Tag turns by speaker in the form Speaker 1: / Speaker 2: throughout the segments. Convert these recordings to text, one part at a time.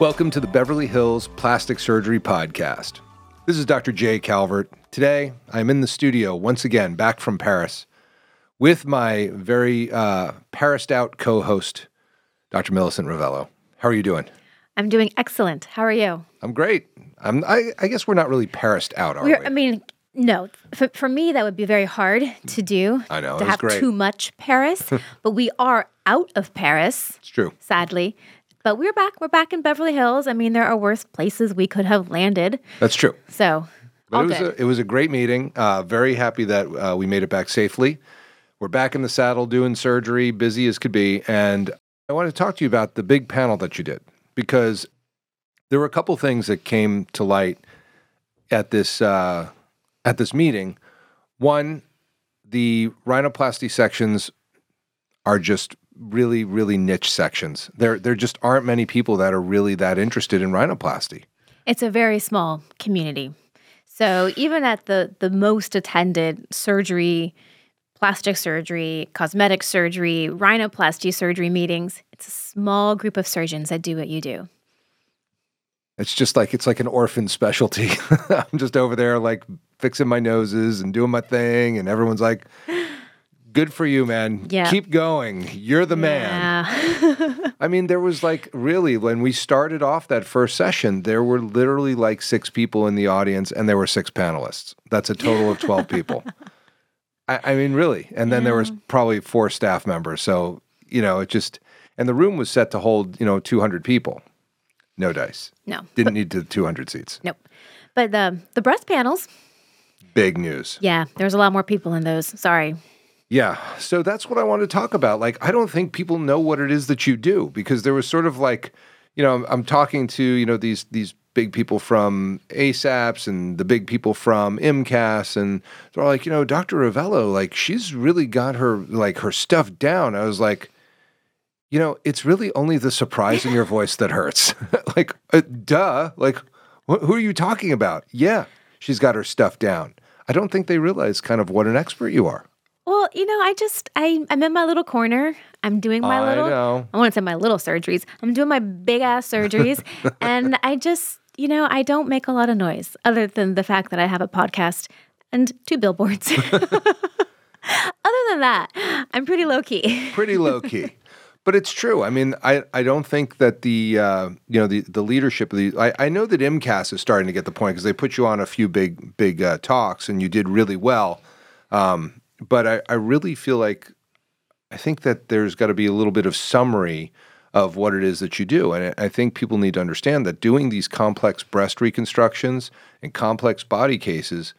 Speaker 1: Welcome to the Beverly Hills Plastic Surgery Podcast. This is Dr. Jay Calvert. Today, I'm in the studio once again, back from Paris, with my very uh, Parised out co host, Dr. Millicent Rovelo. How are you doing?
Speaker 2: I'm doing excellent. How are you?
Speaker 1: I'm great. I'm, I, I guess we're not really Parised out, are
Speaker 2: We're,
Speaker 1: we?
Speaker 2: I mean, no. For, for me, that would be very hard to do.
Speaker 1: I know,
Speaker 2: To have
Speaker 1: great.
Speaker 2: too much Paris, but we are out of Paris,
Speaker 1: it's true.
Speaker 2: sadly. But we're back. We're back in Beverly Hills. I mean, there are worse places we could have landed.
Speaker 1: That's true.
Speaker 2: So,
Speaker 1: But it was
Speaker 2: good.
Speaker 1: a, it was a great meeting. Uh, very happy that uh, we made it back safely. We're back in the saddle doing surgery, busy as could be, and I want to talk to you about the big panel that you did because there were a couple things that came to light at this uh, at this meeting. One, the rhinoplasty sections are just really, really niche sections. There, there just aren't many people that are really that interested in rhinoplasty.
Speaker 2: It's a very small community. So even at the the most attended surgery, plastic surgery, cosmetic surgery, rhinoplasty surgery meetings, it's a small group of surgeons that do what you do.
Speaker 1: It's just like it's like an orphan specialty. I'm just over there like fixing my noses and doing my thing, and everyone's like, "Good for you, man.
Speaker 2: Yeah.
Speaker 1: Keep going. You're the man."
Speaker 2: Yeah.
Speaker 1: I mean, there was like really when we started off that first session, there were literally like six people in the audience, and there were six panelists. That's a total of twelve people. I, I mean, really, and then there was probably four staff members. So you know, it just and the room was set to hold you know 200 people. No dice.
Speaker 2: no.
Speaker 1: Didn't need the 200 seats.
Speaker 2: Nope. But the the breast panels,
Speaker 1: Big news.
Speaker 2: yeah, there's a lot more people in those. Sorry.
Speaker 1: Yeah. So that's what I want to talk about. Like, I don't think people know what it is that you do because there was sort of like, you know, I'm, I'm talking to, you know, these, these big people from ASAPS and the big people from IMCAS. And they're like, you know, Dr. Rovelo, like, she's really got her, like, her stuff down. I was like, you know, it's really only the surprise in your voice that hurts. like, uh, duh. Like, wh- who are you talking about? Yeah, she's got her stuff down. I don't think they realize kind of what an expert you are.
Speaker 2: Well, you know, I just I I'm in my little corner. I'm doing my
Speaker 1: I
Speaker 2: little
Speaker 1: know.
Speaker 2: I want to say my little surgeries. I'm doing my big ass surgeries and I just, you know, I don't make a lot of noise other than the fact that I have a podcast and two billboards. other than that, I'm pretty low key.
Speaker 1: pretty low key. But it's true. I mean, I, I don't think that the uh, you know the, the leadership of the I, I know that IMCAS is starting to get the point because they put you on a few big big uh, talks and you did really well. Um, but I, I really feel like I think that there's got to be a little bit of summary of what it is that you do, and I think people need to understand that doing these complex breast reconstructions and complex body cases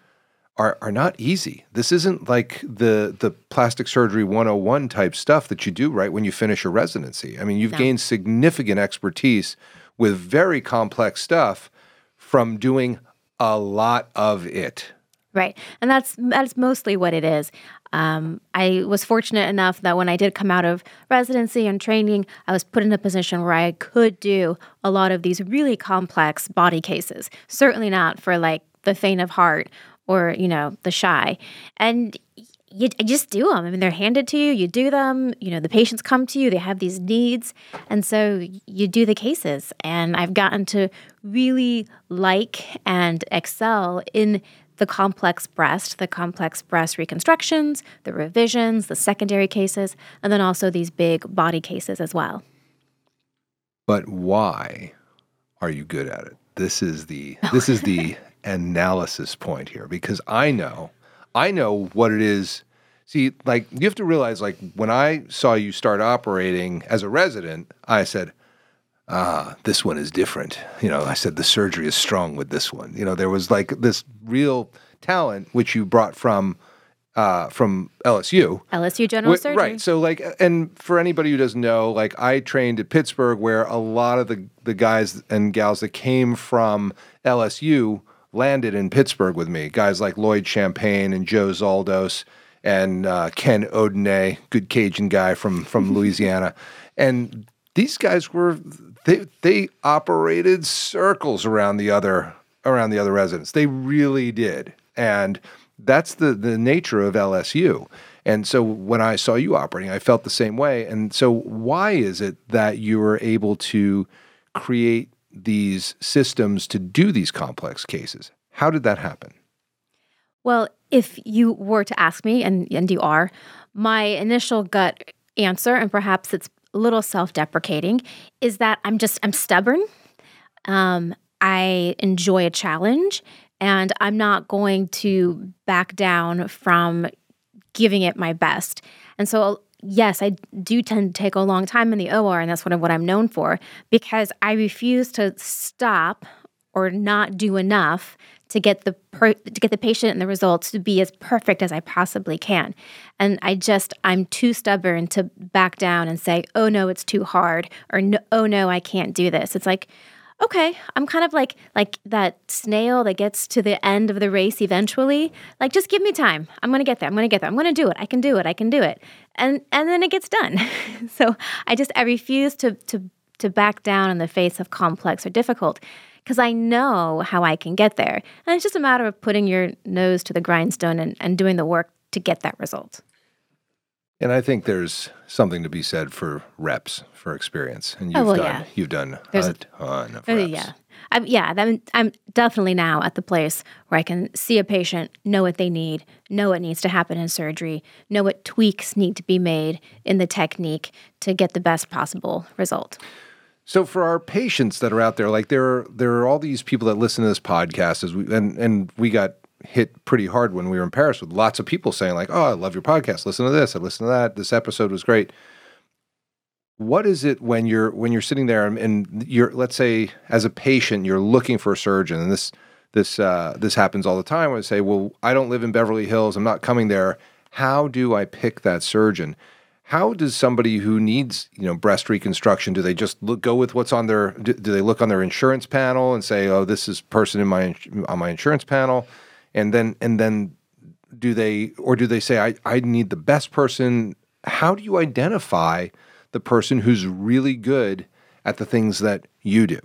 Speaker 1: are are not easy. This isn't like the the plastic surgery 101 type stuff that you do right when you finish a residency. I mean, you've
Speaker 2: No.
Speaker 1: gained significant expertise with very complex stuff from doing a lot of it.
Speaker 2: Right. And that's that's mostly what it is. Um, I was fortunate enough that when I did come out of residency and training, I was put in a position where I could do a lot of these really complex body cases. Certainly not for like the faint of heart or, you know, the shy. And you just do them. I mean, they're handed to you. You do them. You know, the patients come to you. They have these needs, and so you do the cases. And I've gotten to really like and excel in the complex breast, the complex breast reconstructions, the revisions, the secondary cases, and then also these big body cases as well.
Speaker 1: But why are you good at it? This is the this is the analysis point here because I know I know what it is. See, like you have to realize like when I saw you start operating as a resident, I said, "Ah, this one is different." You know, I said the surgery is strong with this one. You know, there was like this real talent which you brought from uh, from LSU.
Speaker 2: LSU General Surgery.
Speaker 1: Right. So like and for anybody who doesn't know, like I trained at Pittsburgh where a lot of the the guys and gals that came from LSU landed in Pittsburgh with me. Guys like Lloyd Champagne and Joe Zaldos and uh, Ken Odene, good Cajun guy from from Louisiana. And these guys were they they operated circles around the other around the other residents. They really did. And that's the the nature of LSU. And so when I saw you operating, I felt the same way. And so why is it that you were able to create these systems to do these complex cases. How did that happen?
Speaker 2: Well, if you were to ask me, and, and you are, my initial gut answer, and perhaps it's little self deprecating, is that I'm just, I'm stubborn. Um, I enjoy a challenge, and I'm not going to back down from giving it my best. And so, yes, I do tend to take a long time in the OR, and that's one of what I'm known for because I refuse to stop or not do enough to get the per- to get the patient and the results to be as perfect as I possibly can. And I just I'm too stubborn to back down and say, "Oh no, it's too hard," or "Oh no, I can't do this." It's like, okay, I'm kind of like like that snail that gets to the end of the race eventually. Like just give me time. I'm going to get there. I'm going to get there. I'm going to do it. I can do it. I can do it. And and then it gets done. so I just I refuse to to to back down in the face of complex or difficult because I know how I can get there. And it's just a matter of putting your nose to the grindstone and, and doing the work to get that result.
Speaker 1: And I think there's something to be said for reps, for experience, and
Speaker 2: Oh,
Speaker 1: you've
Speaker 2: well,
Speaker 1: done
Speaker 2: yeah.
Speaker 1: you've done
Speaker 2: There's
Speaker 1: a ton of
Speaker 2: Uh, yeah. I'm, yeah, I'm, I'm definitely now at the place where I can see a patient, know what they need, know what needs to happen in surgery, know what tweaks need to be made in the technique to get the best possible result.
Speaker 1: So for our patients that are out there, like there are there are all these people that listen to this podcast as we and and we got hit pretty hard when we were in Paris with lots of people saying like, "Oh, I love your podcast. Listen to this. I listen to that. This episode was great." What is it when you're when you're sitting there and, you're let's say as a patient you're looking for a surgeon and this this uh, this happens all the time. I say, "Well, I don't live in Beverly Hills. I'm not coming there." How do I pick that surgeon? How does somebody who needs, you know, breast reconstruction, do they just look, go with what's on their, do, do they look on their insurance panel and say, oh, this is person in my, on my insurance panel? And then, and then do they, or do they say, I, I need the best person? How do you identify the person who's really good at the things that you do?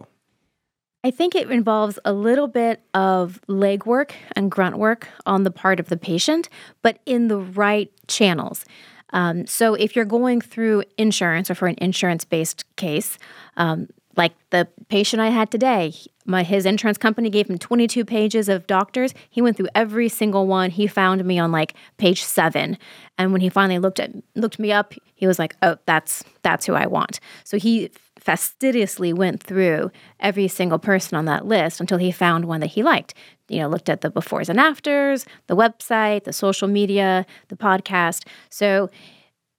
Speaker 2: I think it involves a little bit of legwork and grunt work on the part of the patient, but in the right channels. Um, so if you're going through insurance or for an insurance based case, um, like the patient I had today, my his insurance company gave him 22 pages of doctors. He went through every single one. He found me on like page seven, and when he finally looked at looked me up, he was like, "Oh, that's that's who I want." So he fastidiously went through every single person on that list until he found one that he liked. You know, looked at the befores and afters, the website, the social media, the podcast. So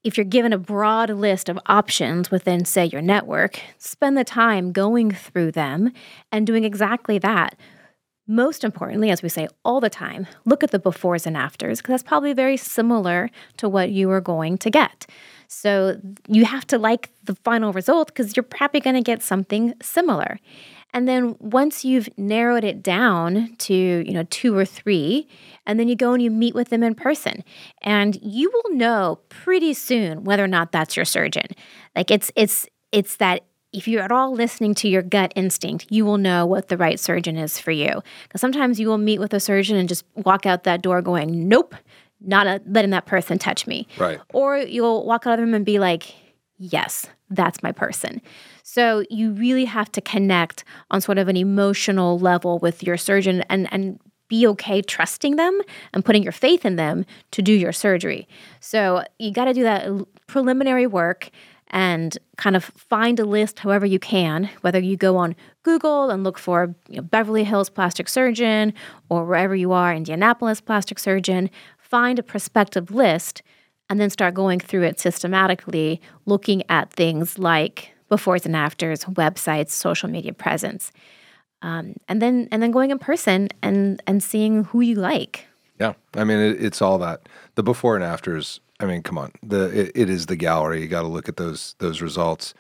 Speaker 2: if you're given a broad list of options within, say, your network, spend the time going through them and doing exactly that. Most importantly, as we say all the time, look at the befores and afters because that's probably very similar to what you are going to get. So you have to like the final result because you're probably going to get something similar. And then once you've narrowed it down to, you know, two or three, and then you go and you meet with them in person, and you will know pretty soon whether or not that's your surgeon. Like it's it's it's that if you're at all listening to your gut instinct, you will know what the right surgeon is for you. Because sometimes you will meet with a surgeon and just walk out that door going, "Nope, not a, letting that person touch me."
Speaker 1: Right.
Speaker 2: Or you'll walk out of the room and be like, yes, that's my person. So you really have to connect on sort of an emotional level with your surgeon and, and be okay trusting them and putting your faith in them to do your surgery. So you got to do that preliminary work and kind of find a list however you can, whether you go on Google and look for you know, Beverly Hills plastic surgeon or wherever you are, Indianapolis plastic surgeon, find a prospective list and then start going through it systematically, looking at things like befores and afters, websites, social media presence, um, and then and then going in person and and seeing who you like.
Speaker 1: Yeah, I mean it, it's all that the before and afters. I mean, come on, the it, it is the gallery. You got to look at those those results.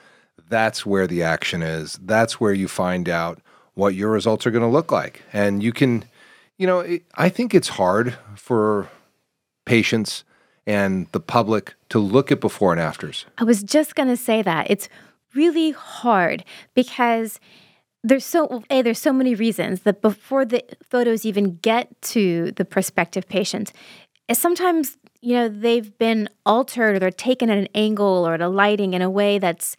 Speaker 1: That's where the action is. That's where you find out what your results are going to look like, and you can, you know, it, I think it's hard for patients and the public to look at before and afters.
Speaker 2: I was just gonna say that it's really hard because there's so a there's so many reasons that before the photos even get to the prospective patient, eh, sometimes you know they've been altered or they're taken at an angle or at a lighting in a way that's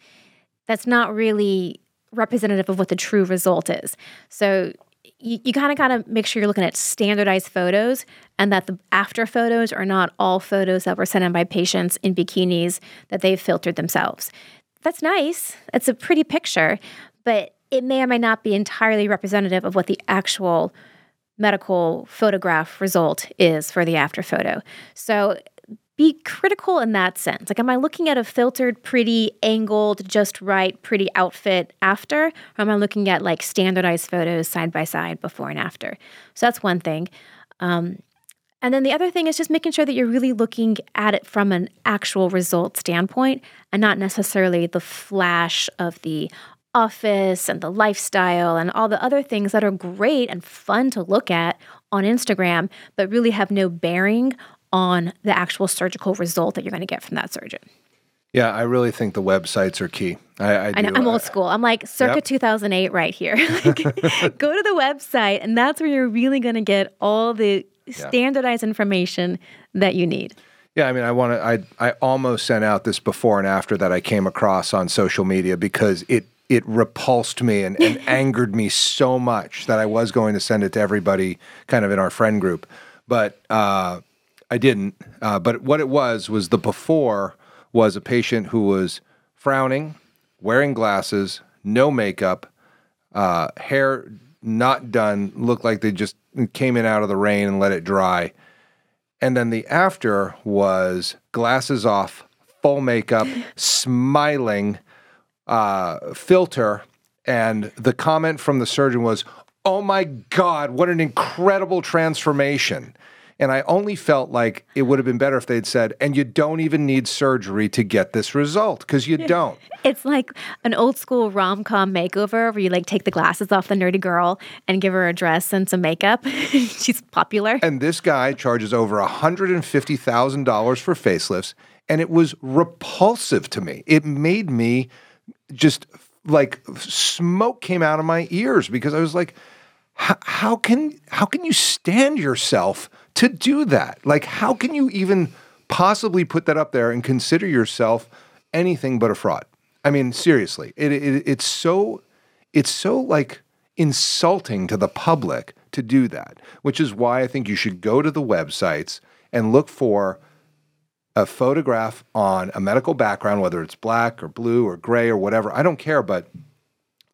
Speaker 2: that's not really representative of what the true result is. So you, you kind of got to make sure you're looking at standardized photos and that the after photos are not all photos that were sent in by patients in bikinis that they've filtered themselves. That's nice. It's a pretty picture, but it may or may not be entirely representative of what the actual medical photograph result is for the after photo. So be critical in that sense. Like, am I looking at a filtered, pretty, angled, just right, pretty outfit after? Or am I looking at like standardized photos side by side before and after? So that's one thing. Um, and then the other thing is just making sure that you're really looking at it from an actual result standpoint and not necessarily the flash of the office and the lifestyle and all the other things that are great and fun to look at on Instagram, but really have no bearing on the actual surgical result that you're going to get from that surgeon.
Speaker 1: Yeah, I really think the websites are key. I, I,
Speaker 2: I'm old school. I'm like circa yep. 2008 right here. like, go to the website, and that's where you're really going to get all the standardized yeah. information that you need.
Speaker 1: Yeah, I mean, I want to. I I almost sent out this before and after that I came across on social media because it it repulsed me and, and angered me so much that I was going to send it to everybody, kind of in our friend group, but. uh I didn't. Uh, but what it was was the before was a patient who was frowning, wearing glasses, no makeup, uh, hair not done, looked like they just came in out of the rain and let it dry. And then the after was glasses off, full makeup, smiling, uh, filter. And the comment from the surgeon was, Oh my God, what an incredible transformation. And I only felt like it would have been better if they'd said, and you don't even need surgery to get this result, because you don't.
Speaker 2: It's like an old school rom com makeover where you like take the glasses off the nerdy girl and give her a dress and some makeup. She's popular.
Speaker 1: And this guy charges over $150,000 for facelifts, and it was repulsive to me. It made me just like smoke came out of my ears because I was like, how can how can you stand yourself to do that? Like, how can you even possibly put that up there and consider yourself anything but a fraud? I mean, seriously, it, it, it's so it's so like insulting to the public to do that, which is why I think you should go to the websites and look for a photograph on a medical background, whether it's black or blue or gray or whatever. I don't care, but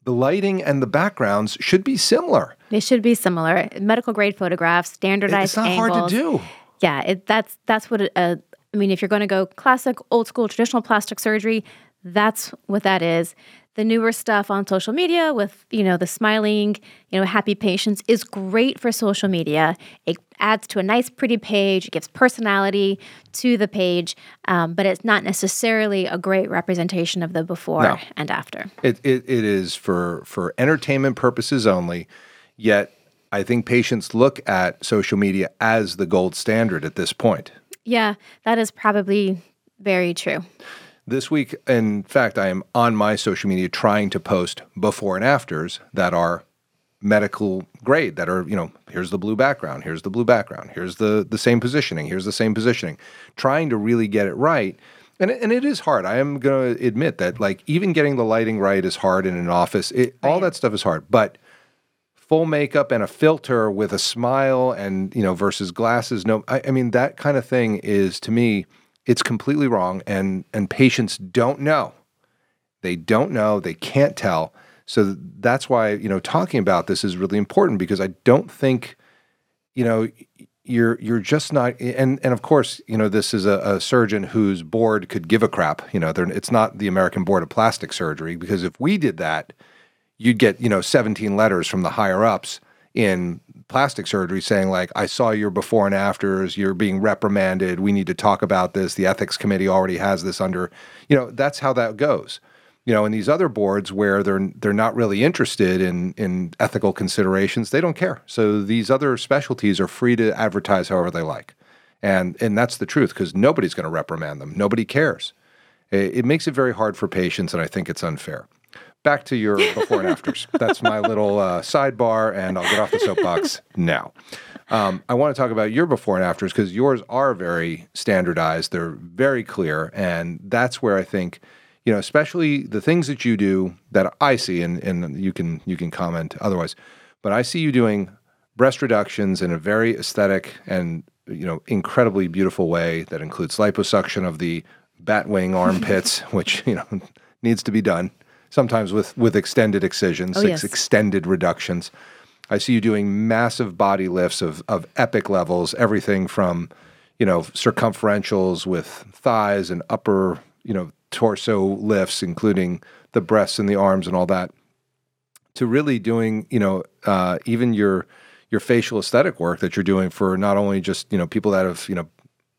Speaker 1: the lighting and the backgrounds should be similar.
Speaker 2: They should be similar. Medical grade photographs, standardized. It's
Speaker 1: not
Speaker 2: angles.
Speaker 1: hard to do.
Speaker 2: Yeah, it, that's that's what. It, uh, I mean, if you're going to go classic, old school, traditional plastic surgery, that's what that is the newer stuff on social media with you know the smiling you know happy patients is great for social media. It adds to a nice pretty page. It gives personality to the page um, but it's not necessarily a great representation of the before no. and after.
Speaker 1: It, it, it is for for entertainment purposes only yet i think patients look at social media as the gold standard at this point.
Speaker 2: Yeah that is probably very true
Speaker 1: this week, in fact, I am on my social media trying to post before and afters that are medical grade that are you know here's the blue background here's the blue background here's the the same positioning here's the same positioning. Trying to really get it right. And and it is hard. I am going to admit that like even getting the lighting right is hard in an office. It, all that stuff is hard. But full makeup and a filter with a smile and you know versus glasses no I, I mean that kind of thing is to me it's completely wrong, and and patients don't know. They don't know. They can't tell. So that's why you know talking about this is really important because I don't think you know you're you're just not and and of course you know this is a, a surgeon whose board could give a crap you know it's not the American Board of Plastic Surgery because if we did that you'd get you know 17 letters from the higher ups in plastic surgery saying like i saw your before and afters. You're being reprimanded. We need to talk about this. The ethics committee already has this under you know that's how that goes. You know in these other boards where they're they're not really interested in in ethical considerations they don't care. So these other specialties are free to advertise however they like. And and that's the truth because nobody's going to reprimand them. Nobody cares. It, it makes it very hard for patients and i think it's unfair back to your before and afters. That's my little uh, sidebar, and I'll get off the soapbox now. Um, I want to talk about your before and afters because yours are very standardized. They're very clear, and that's where I think you know, especially the things that you do that I see, and and you can you can comment otherwise, but I see you doing breast reductions in a very aesthetic and you know incredibly beautiful way that includes liposuction of the bat wing armpits, which you know needs to be done sometimes with with extended excisions,
Speaker 2: Oh, yes.
Speaker 1: extended reductions. I see you doing massive body lifts of of epic levels, everything from you know circumferentials with thighs and upper you know torso lifts, including the breasts and the arms and all that, to really doing you know uh, even your your facial aesthetic work that you're doing for not only just you know people that have you know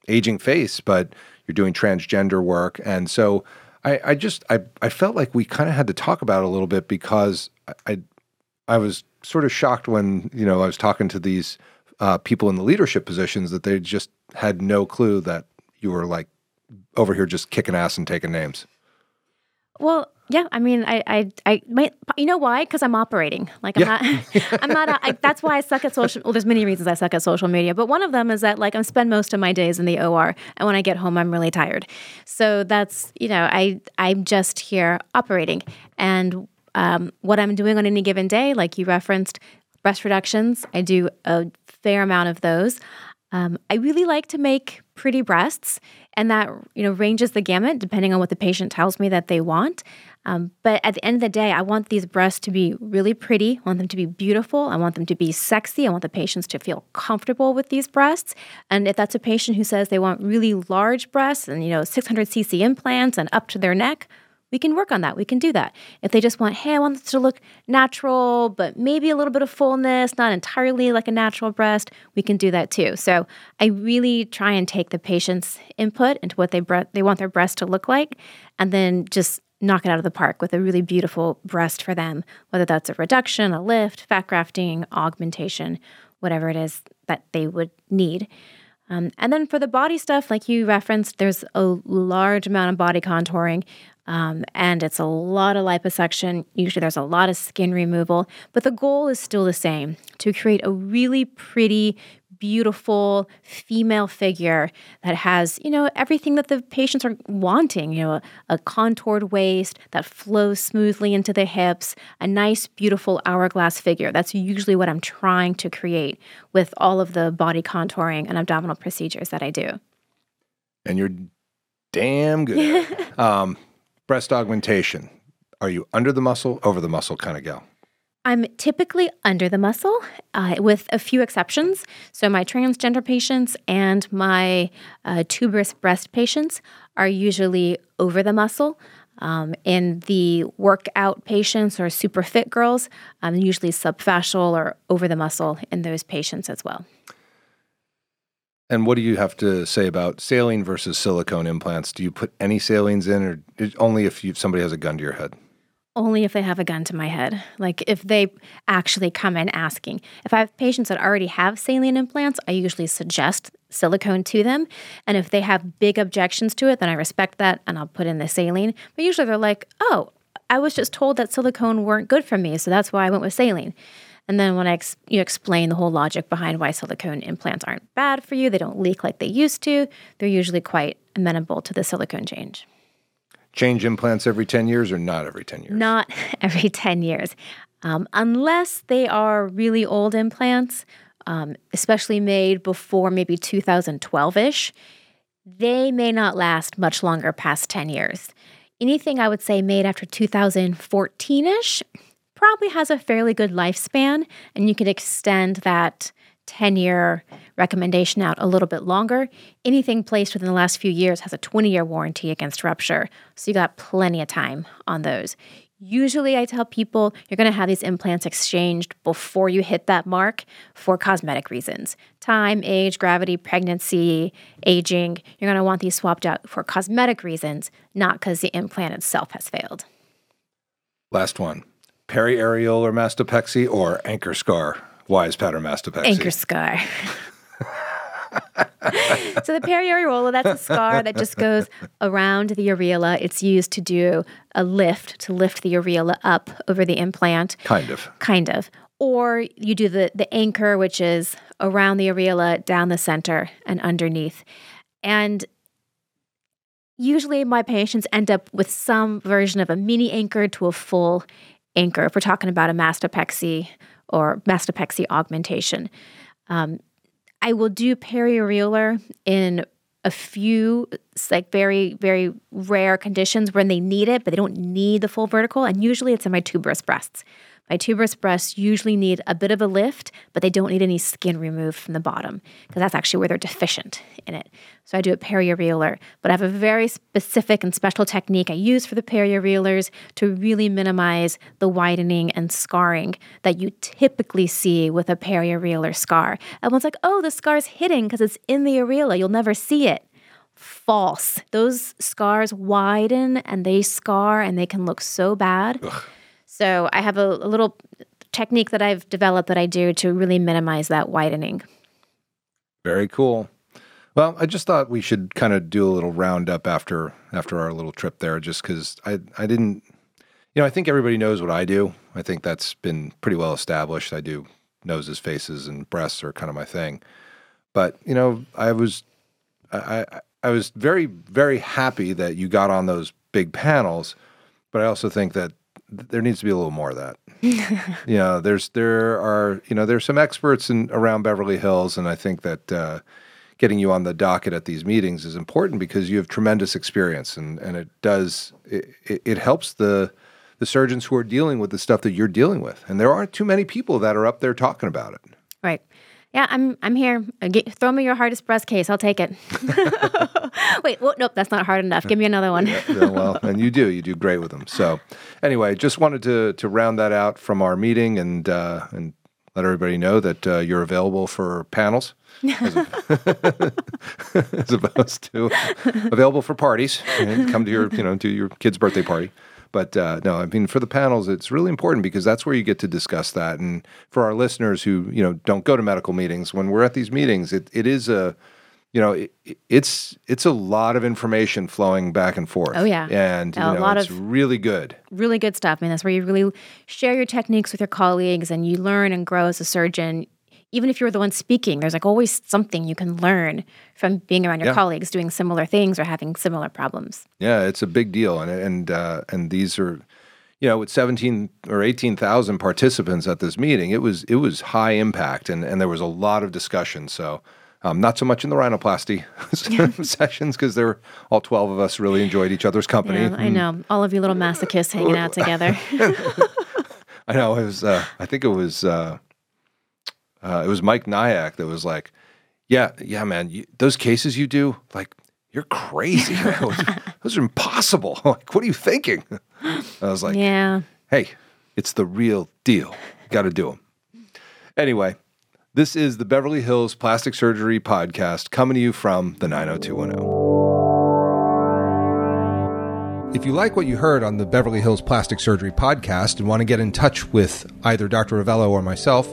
Speaker 1: aging face, but you're doing transgender work, and so I, I just I, I felt like we kind of had to talk about it a little bit because I, I I was sort of shocked when you know I was talking to these uh, people in the leadership positions that they just had no clue that you were like over here just kicking ass and taking names.
Speaker 2: Well, yeah. I mean, I, I, I might. You know why? Because I'm operating. Like I'm
Speaker 1: Yeah.
Speaker 2: not. I'm not. A, I, that's why I suck at social. Well, there's many reasons I suck at social media, but one of them is that like I spend most of my days in the OR, and when I get home, I'm really tired. So that's you know, I I'm just here operating, and um, what I'm doing on any given day, like you referenced, breast reductions. I do a fair amount of those. Um, I really like to make pretty breasts, and that you know ranges the gamut depending on what the patient tells me that they want. Um, but at the end of the day, I want these breasts to be really pretty. I want them to be beautiful. I want them to be sexy. I want the patients to feel comfortable with these breasts. And if that's a patient who says they want really large breasts and you know 600 cc implants and up to their neck, we can work on that. We can do that. If they just want, hey, I want this to look natural, but maybe a little bit of fullness, not entirely like a natural breast, we can do that too. So I really try and take the patient's input into what they bre- they want their breast to look like, and then just knock it out of the park with a really beautiful breast for them, whether that's a reduction, a lift, fat grafting, augmentation, whatever it is that they would need. Um, and then for the body stuff, like you referenced, there's a large amount of body contouring. Um, and it's a lot of liposuction. Usually there's a lot of skin removal, but the goal is still the same to create a really pretty, beautiful female figure that has, you know, everything that the patients are wanting, you know, a, a contoured waist that flows smoothly into the hips, a nice, beautiful hourglass figure. That's usually what I'm trying to create with all of the body contouring and abdominal procedures that I do.
Speaker 1: And you're damn good. um, breast augmentation. Are you under the muscle, over the muscle kind of gal?
Speaker 2: I'm typically under the muscle, uh, with a few exceptions. So, my transgender patients and my uh, tuberous breast patients are usually over the muscle. Um, in the workout patients or super fit girls, um, usually subfascial or over the muscle in those patients as well.
Speaker 1: And what do you have to say about saline versus silicone implants? Do you put any salines in, or only if you, somebody has a gun to your head?
Speaker 2: Only if they have a gun to my head. Like if they actually come in asking. If I have patients that already have saline implants, I usually suggest silicone to them. And if they have big objections to it, then I respect that and I'll put in the saline. But usually they're like, oh, I was just told that silicone weren't good for me, so that's why I went with saline. And then when I ex- you explain the whole logic behind why silicone implants aren't bad for you, they don't leak like they used to, they're usually quite amenable to the silicone change.
Speaker 1: Change implants every 10 years or not every 10 years?
Speaker 2: Not every 10 years. Um, unless they are really old implants, um, especially made before maybe 2012 ish, they may not last much longer past 10 years. Anything I would say made after 2014 ish probably has a fairly good lifespan, and you can extend that 10 year recommendation out a little bit longer. Anything placed within the last few years has a 20 year warranty against rupture. So you got plenty of time on those. Usually, I tell people you're going to have these implants exchanged before you hit that mark for cosmetic reasons time, age, gravity, pregnancy, aging. You're going to want these swapped out for cosmetic reasons, not because the implant itself has failed.
Speaker 1: Last one periareolar mastopexy or anchor scar? Wise pattern mastopexy.
Speaker 2: Anchor scar. so the periareola, that's a scar that just goes around the areola. It's used to do a lift, to lift the areola up over the implant,
Speaker 1: Kind of.
Speaker 2: kind of. Or you do the, the anchor, which is around the areola, down the center, and underneath. And usually my patients end up with some version of a mini anchor to a full anchor if we're talking about a mastopexy or mastopexy augmentation. Um, I will do periareolar in a few like very very rare conditions when they need it but they don't need the full vertical and usually it's in my tuberous breasts my tuberous breasts usually need a bit of a lift, but they don't need any skin removed from the bottom because that's actually where they're deficient in it. So I do it periareolar, but I have a very specific and special technique I use for the periareolars to really minimize the widening and scarring that you typically see with a periareolar scar. Everyone's like, oh, the scar's hidden because it's in the areola. You'll never see it false. Those scars widen and they scar and they can look so bad. Ugh. So I have a, a little technique that I've developed that I do to really minimize that widening.
Speaker 1: Very cool. Well, I just thought we should kind of do a little roundup after after our little trip there, just because I I didn't, you know, I think everybody knows what I do. I think that's been pretty well established. I do noses, faces, and breasts are kind of my thing. But you know, I was I I was very very happy that you got on those big panels, but I also think that there needs to be a little more of that. know, there's there are you know there's some experts in around Beverly Hills, and I think that uh, getting you on the docket at these meetings is important because you have tremendous experience, and and it does it, it, it helps the the surgeons who are dealing with the stuff that you're dealing with, and there aren't too many people that are up there talking about it.
Speaker 2: Yeah, I'm I'm here. Uh, get, throw me your hardest breast case. I'll take it. Wait, well, nope, that's not hard enough. Give me another one.
Speaker 1: yeah, yeah, well, and you do. You do great with them. So, anyway, just wanted to to round that out from our meeting and uh, and let everybody know that uh, you're available for panels. as, as opposed to available for parties and come to your you know to your kid's birthday party but uh, no, I mean for the panels, it's really important because that's where you get to discuss that. And for our listeners who you know don't go to medical meetings, when we're at these meetings, it, it is a you know it, it's it's a lot of information flowing back and forth.
Speaker 2: Oh yeah,
Speaker 1: and you know, a lot it's of really good,
Speaker 2: really good stuff. I mean, that's where you really share your techniques with your colleagues, and you learn and grow as a surgeon even if you're the one speaking, there's like always something you can learn from being around your yeah. colleagues doing similar things or having similar problems.
Speaker 1: Yeah, it's a big deal, and and uh, and these are, you know, with seventeen or eighteen thousand participants at this meeting, it was it was high impact, and and there was a lot of discussion. So. Um, not so much in the rhinoplasty sessions because there were all 12 of us really enjoyed each other's company.
Speaker 2: Yeah, I know. All of you little masochists hanging out together.
Speaker 1: I know. It was, uh, I think it was, uh, uh, it was Mike Nayak that was like, "Yeah, yeah, man, you, those cases you do, like, you're crazy. those are impossible. like, what are you thinking?" I was like,
Speaker 2: "Yeah,
Speaker 1: hey, it's the real deal. Got to do them." Anyway, this is the Beverly Hills Plastic Surgery Podcast coming to you from the 90210. If you like what you heard on the Beverly Hills Plastic Surgery Podcast and want to get in touch with either Dr. Rovelo or myself,